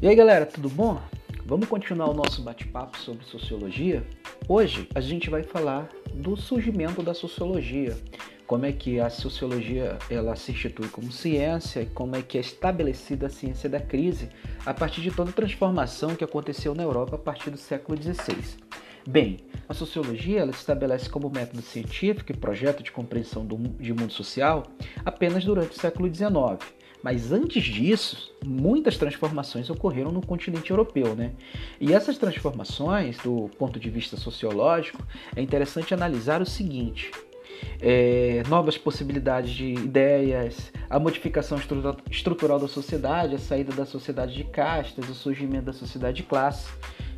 E aí galera, tudo bom? Vamos continuar o nosso bate-papo sobre sociologia? Hoje a gente vai falar do surgimento da sociologia, como é que a sociologia ela se institui como ciência e como é que é estabelecida a ciência da crise a partir de toda a transformação que aconteceu na Europa a partir do século XVI. Bem, a sociologia ela se estabelece como método científico e projeto de compreensão do, de mundo social apenas durante o século XIX mas antes disso, muitas transformações ocorreram no continente europeu, né? E essas transformações, do ponto de vista sociológico, é interessante analisar o seguinte: é, novas possibilidades de ideias, a modificação estrutural da sociedade, a saída da sociedade de castas, o surgimento da sociedade de classe.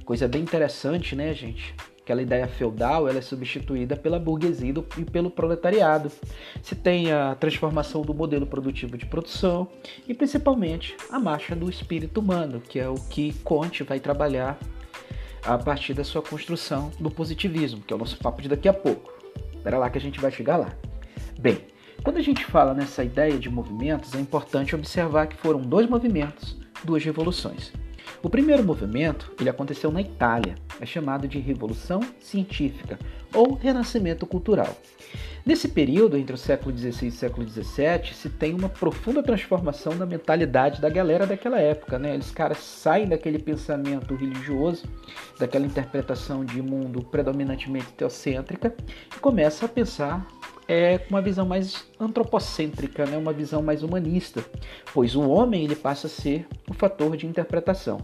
Coisa bem interessante, né, gente? Aquela ideia feudal ela é substituída pela burguesia e pelo proletariado. Se tem a transformação do modelo produtivo de produção e principalmente a marcha do espírito humano, que é o que Conte vai trabalhar a partir da sua construção do positivismo, que é o nosso papo de daqui a pouco. Espera lá que a gente vai chegar lá. Bem, quando a gente fala nessa ideia de movimentos, é importante observar que foram dois movimentos, duas revoluções. O primeiro movimento ele aconteceu na Itália, é chamado de Revolução Científica ou Renascimento Cultural. Nesse período, entre o século XVI e o século XVII, se tem uma profunda transformação da mentalidade da galera daquela época. Né? Eles caras saem daquele pensamento religioso, daquela interpretação de mundo predominantemente teocêntrica, e começam a pensar é com uma visão mais antropocêntrica, né? uma visão mais humanista, pois o homem ele passa a ser o fator de interpretação.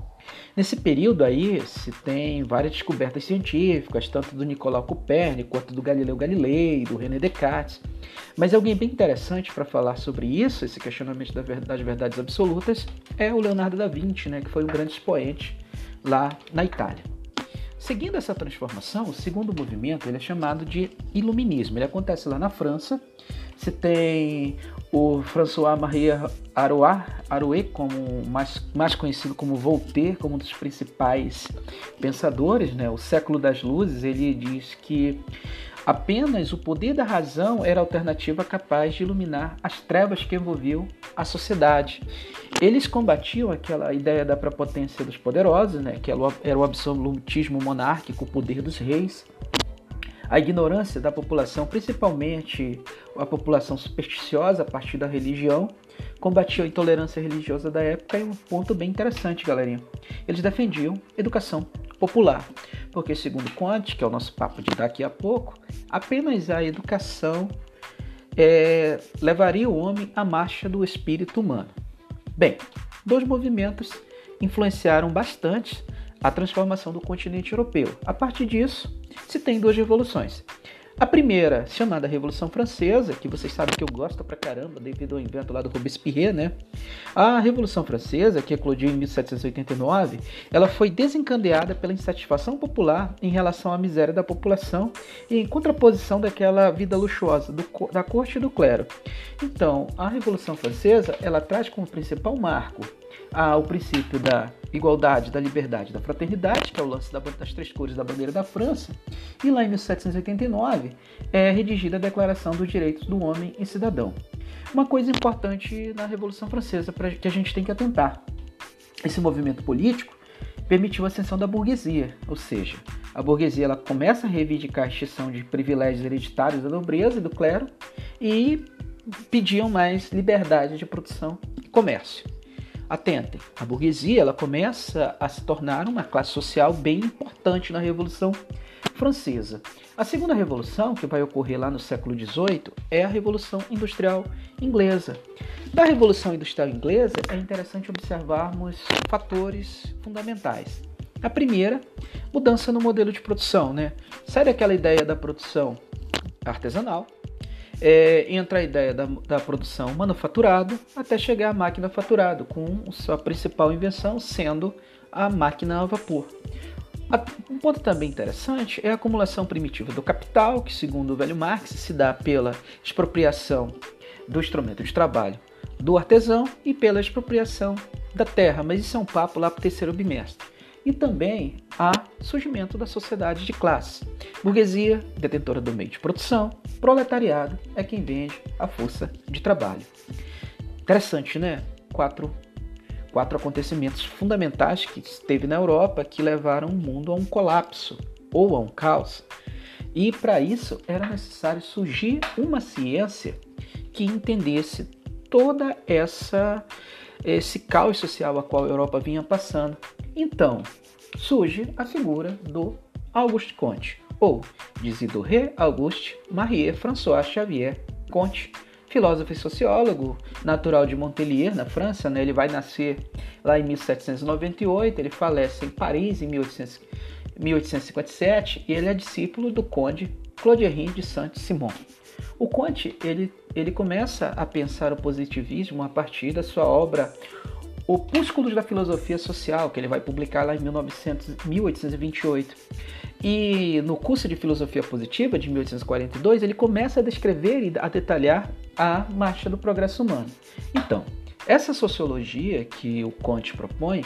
Nesse período aí se tem várias descobertas científicas, tanto do Nicolau Copérnico quanto do Galileu Galilei, do René Descartes. Mas alguém bem interessante para falar sobre isso, esse questionamento das verdades absolutas, é o Leonardo da Vinci, né, que foi um grande expoente lá na Itália. Seguindo essa transformação, o segundo movimento ele é chamado de Iluminismo. Ele acontece lá na França. Você tem o François-Marie Arouet, como mais, mais conhecido como Voltaire, como um dos principais pensadores, né? O século das luzes, ele diz que Apenas o poder da razão era a alternativa capaz de iluminar as trevas que envolviam a sociedade. Eles combatiam aquela ideia da prepotência dos poderosos, né, que era o absolutismo monárquico, o poder dos reis, a ignorância da população, principalmente a população supersticiosa a partir da religião, combatia a intolerância religiosa da época e um ponto bem interessante, galerinha. Eles defendiam educação popular, porque segundo Conte, que é o nosso papo de daqui a pouco, apenas a educação é, levaria o homem à marcha do espírito humano. Bem, dois movimentos influenciaram bastante a transformação do continente europeu. A partir disso, se tem duas revoluções. A primeira, chamada Revolução Francesa, que vocês sabem que eu gosto pra caramba, devido ao invento lá do Robespierre, né? A Revolução Francesa, que eclodiu em 1789, ela foi desencadeada pela insatisfação popular em relação à miséria da população e em contraposição daquela vida luxuosa do, da corte e do clero. Então, a Revolução Francesa, ela traz como principal marco o princípio da igualdade, da liberdade, da fraternidade, que é o lance das três cores da bandeira da França, e lá em 1789 é redigida a Declaração dos Direitos do Homem e Cidadão. Uma coisa importante na Revolução Francesa para que a gente tem que atentar: esse movimento político permitiu a ascensão da burguesia, ou seja, a burguesia ela começa a reivindicar a extinção de privilégios hereditários da nobreza e do clero e pediam mais liberdade de produção e comércio. Atentem, a burguesia ela começa a se tornar uma classe social bem importante na Revolução Francesa. A segunda revolução, que vai ocorrer lá no século XVIII, é a Revolução Industrial Inglesa. Da Revolução Industrial Inglesa é interessante observarmos fatores fundamentais. A primeira, mudança no modelo de produção, né? Sai daquela ideia da produção artesanal é, entra a ideia da, da, produção manufaturada até chegar à máquina faturada, com sua principal invenção sendo a máquina a vapor. Um ponto também interessante é a acumulação primitiva do capital, que, segundo o velho Marx, se dá pela expropriação do instrumento de trabalho do artesão e pela expropriação da terra, mas isso é um papo lá para o terceiro bimestre e também há surgimento da sociedade de classe. Burguesia, detentora do meio de produção, proletariado é quem vende a força de trabalho. Interessante, né? Quatro, quatro acontecimentos fundamentais que teve na Europa que levaram o mundo a um colapso ou a um caos. E para isso era necessário surgir uma ciência que entendesse toda essa esse caos social a qual a Europa vinha passando. Então, surge a figura do Auguste Comte, ou de Isidore Auguste Marie François Xavier Comte, filósofo e sociólogo, natural de Montpellier, na França. Né? Ele vai nascer lá em 1798, ele falece em Paris em 1800, 1857 e ele é discípulo do conde Claude-Henri de Saint-Simon. O Comte ele, ele começa a pensar o positivismo a partir da sua obra Opúsculos da Filosofia Social, que ele vai publicar lá em 1900, 1828. E no curso de Filosofia Positiva de 1842, ele começa a descrever e a detalhar a marcha do progresso humano. Então, essa sociologia que o Comte propõe,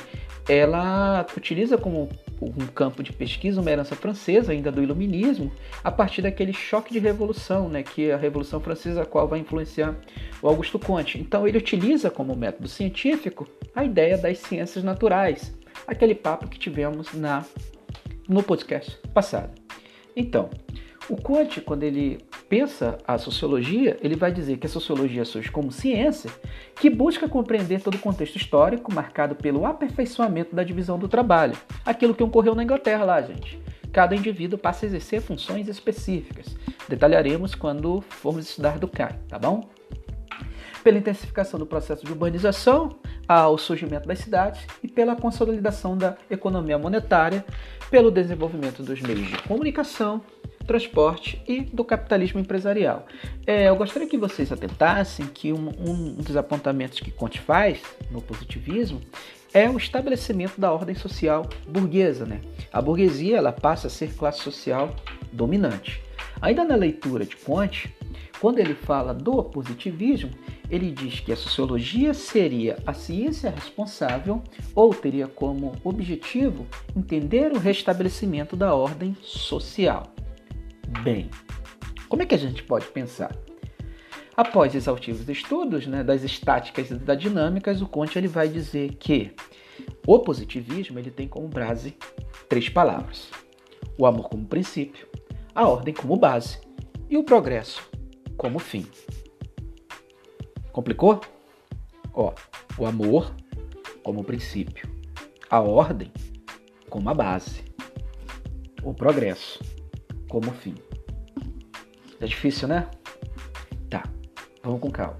ela utiliza como um campo de pesquisa uma herança francesa, ainda do iluminismo, a partir daquele choque de revolução, né, que é a Revolução Francesa, a qual vai influenciar o Augusto Comte. Então ele utiliza como método científico a ideia das ciências naturais, aquele papo que tivemos na no podcast passado. Então, o Comte, quando ele pensa a sociologia, ele vai dizer que a sociologia surge como ciência que busca compreender todo o contexto histórico marcado pelo aperfeiçoamento da divisão do trabalho, aquilo que ocorreu na Inglaterra lá, gente. Cada indivíduo passa a exercer funções específicas. Detalharemos quando formos estudar do CAI, tá bom? Pela intensificação do processo de urbanização, ao surgimento das cidades e pela consolidação da economia monetária, pelo desenvolvimento dos meios de comunicação, transporte e do capitalismo empresarial. É, eu gostaria que vocês atentassem que um, um dos apontamentos que Conte faz no positivismo é o estabelecimento da ordem social burguesa. Né? A burguesia ela passa a ser classe social dominante. Ainda na leitura de Conte, quando ele fala do positivismo, ele diz que a sociologia seria a ciência responsável ou teria como objetivo entender o restabelecimento da ordem social. Bem, como é que a gente pode pensar? Após exaustivos estudos né, das estáticas e das dinâmicas, o Conte ele vai dizer que o positivismo ele tem como base três palavras: o amor como princípio, a ordem como base e o progresso como fim. Complicou? Ó, o amor como princípio, a ordem como a base, o progresso como fim. É difícil, né? Tá, vamos com calma.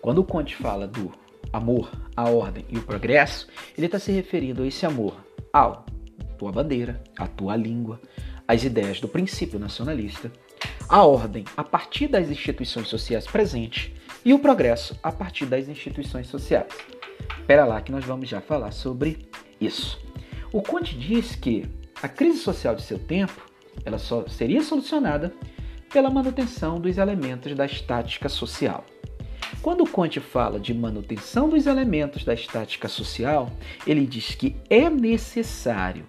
Quando o Conte fala do amor, a ordem e o progresso, ele está se referindo a esse amor ao tua bandeira, a tua língua, as ideias do princípio nacionalista, a ordem a partir das instituições sociais presentes e o progresso a partir das instituições sociais. Espera lá que nós vamos já falar sobre isso. O Conte diz que a crise social de seu tempo ela só seria solucionada pela manutenção dos elementos da estática social. Quando Conte fala de manutenção dos elementos da estática social, ele diz que é necessário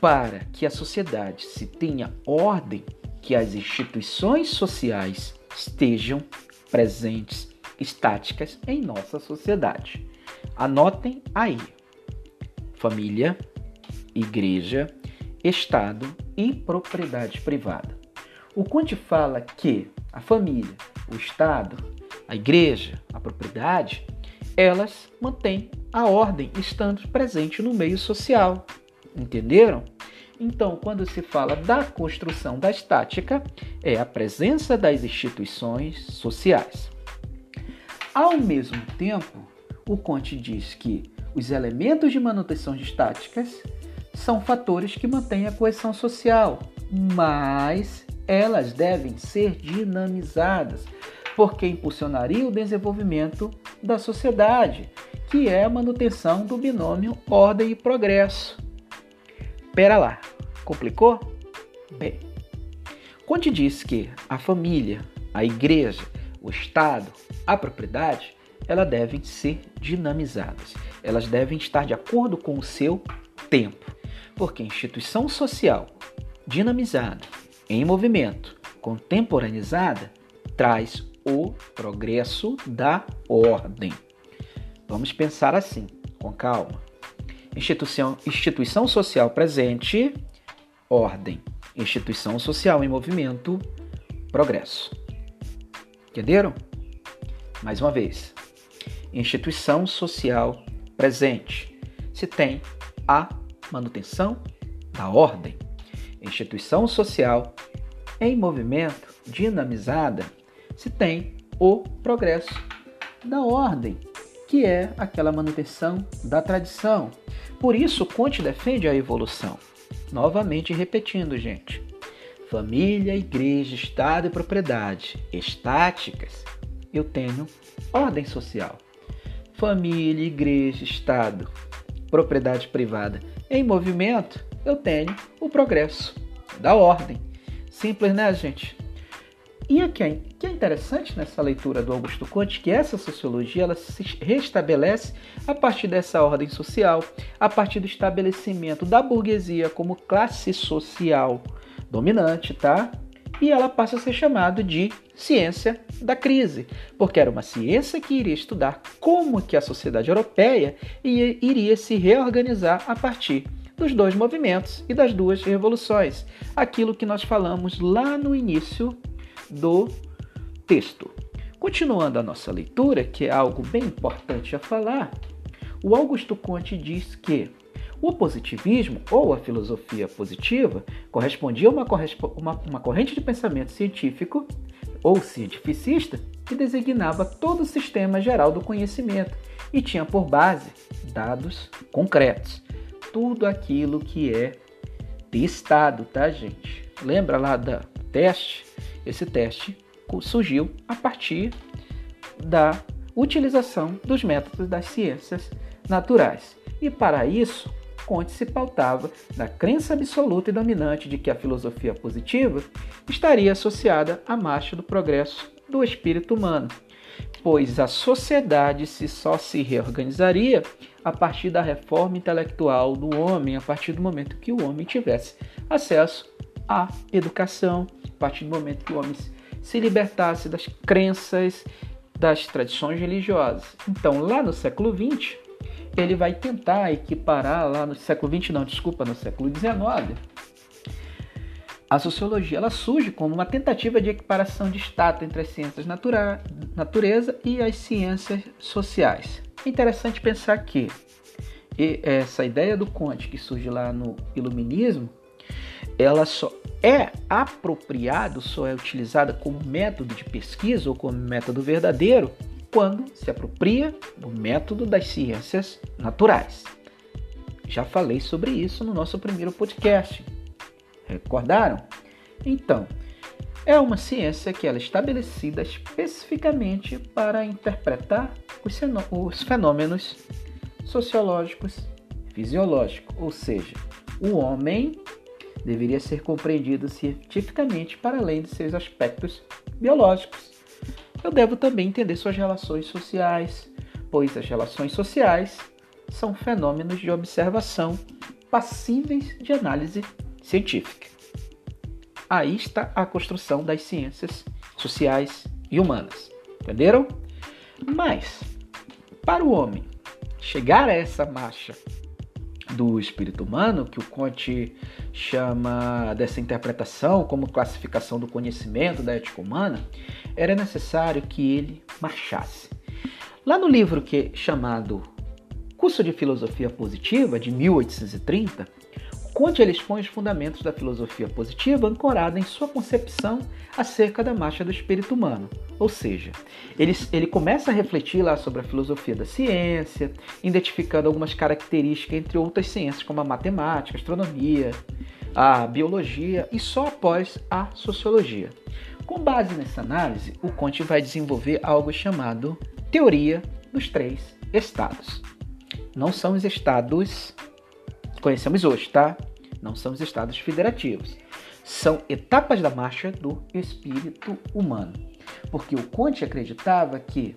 para que a sociedade se tenha ordem que as instituições sociais estejam presentes, estáticas em nossa sociedade. Anotem aí: família, igreja, Estado e propriedade privada. O Conte fala que a família, o Estado, a igreja, a propriedade, elas mantêm a ordem estando presente no meio social. Entenderam? Então, quando se fala da construção da estática, é a presença das instituições sociais. Ao mesmo tempo, o Conte diz que os elementos de manutenção de estáticas são fatores que mantêm a coesão social, mas elas devem ser dinamizadas, porque impulsionaria o desenvolvimento da sociedade, que é a manutenção do binômio ordem e progresso. Pera lá, complicou? Bem, Conte diz que a família, a igreja, o Estado, a propriedade, elas devem ser dinamizadas. Elas devem estar de acordo com o seu tempo. Porque instituição social dinamizada, em movimento, contemporaneizada, traz o progresso da ordem. Vamos pensar assim: com calma. Instituição, instituição social presente, ordem. Instituição social em movimento, progresso. Entenderam? Mais uma vez. Instituição social presente. Se tem a manutenção da ordem. Instituição social em movimento, dinamizada, se tem o progresso da ordem, que é aquela manutenção da tradição. Por isso, Conte defende a evolução. Novamente repetindo, gente. Família, igreja, Estado e propriedade estáticas, eu tenho ordem social. Família, igreja, Estado, propriedade privada em movimento, eu tenho o progresso da ordem. Simples, né, gente? E o que é, interessante nessa leitura do Augusto Conte que essa sociologia ela se restabelece a partir dessa ordem social, a partir do estabelecimento da burguesia como classe social dominante, tá? E ela passa a ser chamada de ciência da crise, porque era uma ciência que iria estudar como que a sociedade europeia iria se reorganizar a partir dos dois movimentos e das duas revoluções, aquilo que nós falamos lá no início do texto. Continuando a nossa leitura, que é algo bem importante a falar, o Augusto Conte diz que o positivismo, ou a filosofia positiva, correspondia a uma, uma, uma corrente de pensamento científico ou cientificista que designava todo o sistema geral do conhecimento e tinha por base dados concretos. Tudo aquilo que é testado, tá, gente? Lembra lá da teste? Esse teste surgiu a partir da utilização dos métodos das ciências naturais. E para isso, Conte se pautava na crença absoluta e dominante de que a filosofia positiva estaria associada à marcha do progresso do espírito humano, pois a sociedade se só se reorganizaria a partir da reforma intelectual do homem, a partir do momento que o homem tivesse acesso à educação, a partir do momento que o homem se libertasse das crenças, das tradições religiosas. Então, lá no século XX, ele vai tentar equiparar lá no século XX, não, desculpa, no século XIX, a sociologia ela surge como uma tentativa de equiparação de status entre as ciências natura, natureza e as ciências sociais. É interessante pensar que essa ideia do Conte que surge lá no Iluminismo, ela só é apropriada, só é utilizada como método de pesquisa ou como método verdadeiro quando se apropria do método das ciências naturais. Já falei sobre isso no nosso primeiro podcast. Recordaram? Então, é uma ciência que ela é estabelecida especificamente para interpretar os fenômenos sociológicos, fisiológicos, ou seja, o homem deveria ser compreendido cientificamente para além de seus aspectos biológicos eu devo também entender suas relações sociais, pois as relações sociais são fenômenos de observação passíveis de análise científica. Aí está a construção das ciências sociais e humanas. Entenderam? Mas, para o homem chegar a essa marcha do espírito humano, que o Conte chama dessa interpretação como classificação do conhecimento da ética humana, era necessário que ele marchasse. Lá no livro que é chamado Curso de Filosofia Positiva, de 1830, Conte expõe os fundamentos da filosofia positiva ancorada em sua concepção acerca da marcha do espírito humano. Ou seja, ele, ele começa a refletir lá sobre a filosofia da ciência, identificando algumas características entre outras ciências, como a matemática, a astronomia, a biologia e só após a sociologia. Com base nessa análise, o Conte vai desenvolver algo chamado teoria dos três estados. Não são os estados conhecemos hoje, tá? Não são os estados federativos. São etapas da marcha do espírito humano. Porque o Conte acreditava que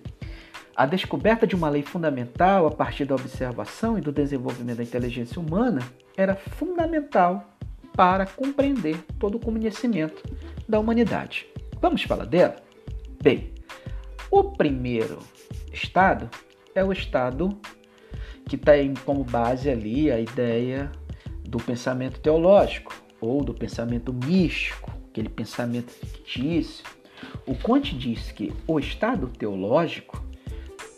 a descoberta de uma lei fundamental a partir da observação e do desenvolvimento da inteligência humana era fundamental para compreender todo o conhecimento da humanidade. Vamos falar dela? Bem, o primeiro estado é o estado que tem como base ali a ideia do pensamento teológico ou do pensamento místico, aquele pensamento fictício. O Conte diz que o estado teológico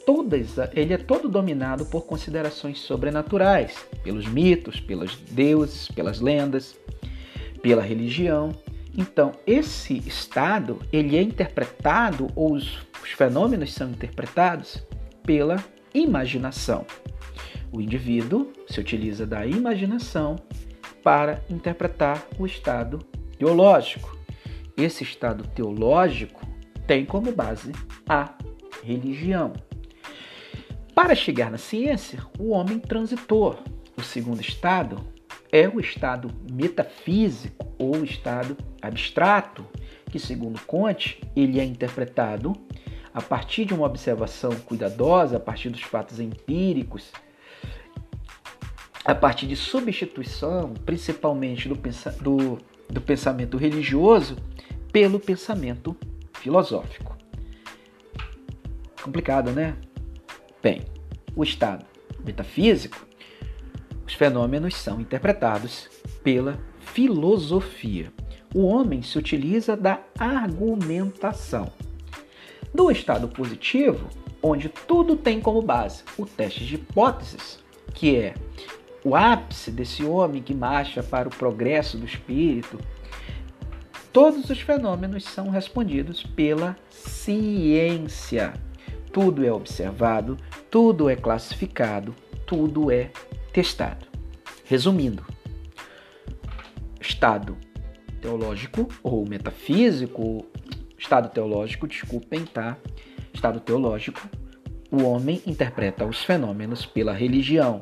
todas, ele é todo dominado por considerações sobrenaturais, pelos mitos, pelos deuses, pelas lendas, pela religião. Então, esse estado, ele é interpretado, ou os, os fenômenos são interpretados pela imaginação. O indivíduo se utiliza da imaginação para interpretar o estado teológico. Esse estado teológico tem como base a religião. Para chegar na ciência, o homem transitou. O segundo estado é o estado metafísico ou estado abstrato, que segundo Kant, ele é interpretado a partir de uma observação cuidadosa, a partir dos fatos empíricos, a partir de substituição, principalmente do, do, do pensamento religioso, pelo pensamento filosófico. Complicado, né? Bem, o estado metafísico, os fenômenos são interpretados pela filosofia. O homem se utiliza da argumentação. No estado positivo, onde tudo tem como base o teste de hipóteses, que é o ápice desse homem que marcha para o progresso do espírito, todos os fenômenos são respondidos pela ciência. Tudo é observado, tudo é classificado, tudo é testado. Resumindo, estado teológico ou metafísico, estado teológico, desculpem, tá? Estado teológico, o homem interpreta os fenômenos pela religião,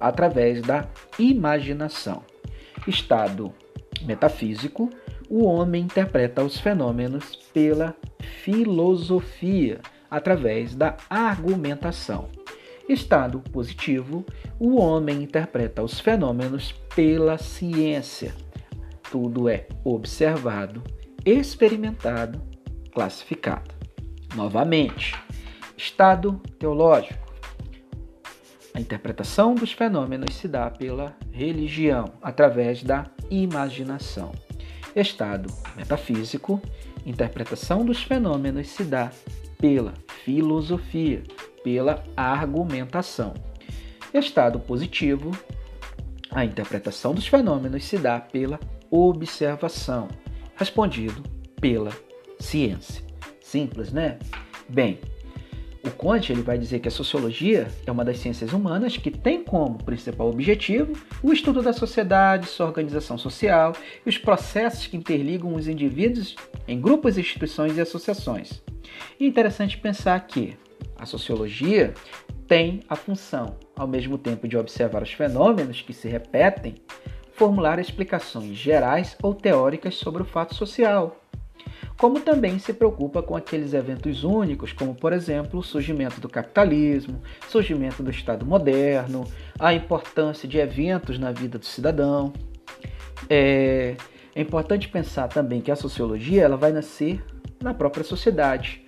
através da imaginação. Estado metafísico, o homem interpreta os fenômenos pela filosofia, através da argumentação. Estado positivo, o homem interpreta os fenômenos pela ciência. Tudo é observado, experimentado, classificado. Novamente, estado teológico. A interpretação dos fenômenos se dá pela religião, através da imaginação. Estado metafísico, interpretação dos fenômenos se dá pela filosofia, pela argumentação. Estado positivo, a interpretação dos fenômenos se dá pela observação, respondido pela ciência. Simples, né? Bem, o Conte ele vai dizer que a sociologia é uma das ciências humanas que tem como principal objetivo o estudo da sociedade, sua organização social e os processos que interligam os indivíduos em grupos, instituições e associações. E é interessante pensar que a sociologia tem a função, ao mesmo tempo de observar os fenômenos que se repetem, formular explicações gerais ou teóricas sobre o fato social, como também se preocupa com aqueles eventos únicos, como por exemplo o surgimento do capitalismo, surgimento do Estado moderno, a importância de eventos na vida do cidadão. É, é importante pensar também que a sociologia ela vai nascer na própria sociedade.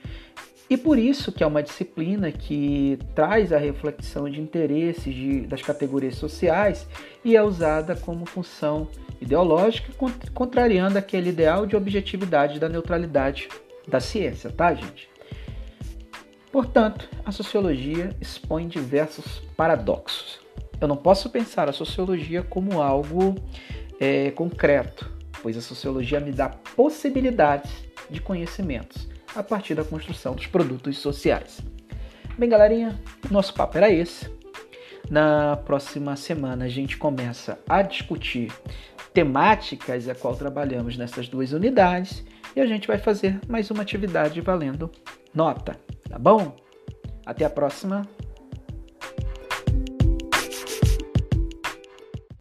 E por isso que é uma disciplina que traz a reflexão de interesses de, das categorias sociais e é usada como função ideológica, contrariando aquele ideal de objetividade da neutralidade da ciência, tá, gente? Portanto, a sociologia expõe diversos paradoxos. Eu não posso pensar a sociologia como algo é, concreto, pois a sociologia me dá possibilidades de conhecimentos a partir da construção dos produtos sociais. Bem, galerinha, nosso papo era esse. Na próxima semana a gente começa a discutir temáticas a qual trabalhamos nessas duas unidades e a gente vai fazer mais uma atividade valendo nota, tá bom? Até a próxima.